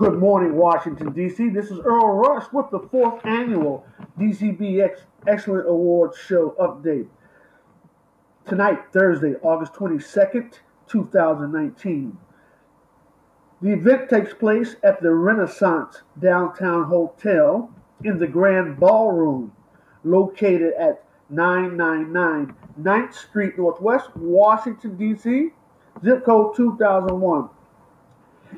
Good morning, Washington, D.C. This is Earl Rush with the fourth annual DCBX Excellent Awards Show update. Tonight, Thursday, August 22nd, 2019. The event takes place at the Renaissance Downtown Hotel in the Grand Ballroom, located at 999 9th Street Northwest, Washington, D.C., zip code 2001.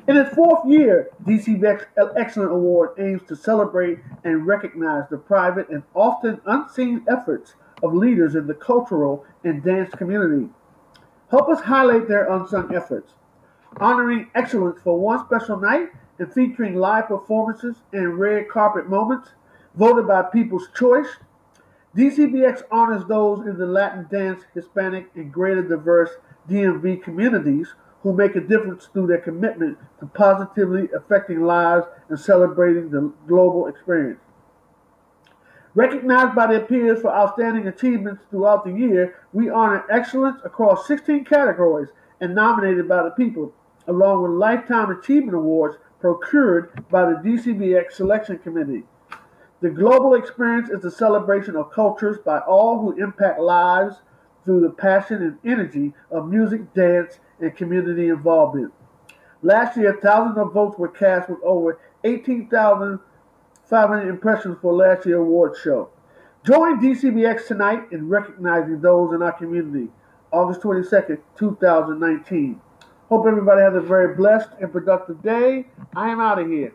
In its fourth year, DCBX Excellent Award aims to celebrate and recognize the private and often unseen efforts of leaders in the cultural and dance community. Help us highlight their unsung efforts, honoring excellence for one special night and featuring live performances and red carpet moments voted by People's Choice. DCBX honors those in the Latin dance, Hispanic, and greater diverse DMV communities who make a difference through their commitment to positively affecting lives and celebrating the global experience. Recognized by their peers for outstanding achievements throughout the year, we honor excellence across 16 categories and nominated by the people, along with Lifetime Achievement Awards procured by the DCBX Selection Committee. The global experience is the celebration of cultures by all who impact lives through the passion and energy of music, dance, and community involvement. Last year, thousands of votes were cast with over 18,500 impressions for last year's award show. Join DCBX tonight in recognizing those in our community, August 22nd, 2019. Hope everybody has a very blessed and productive day. I am out of here.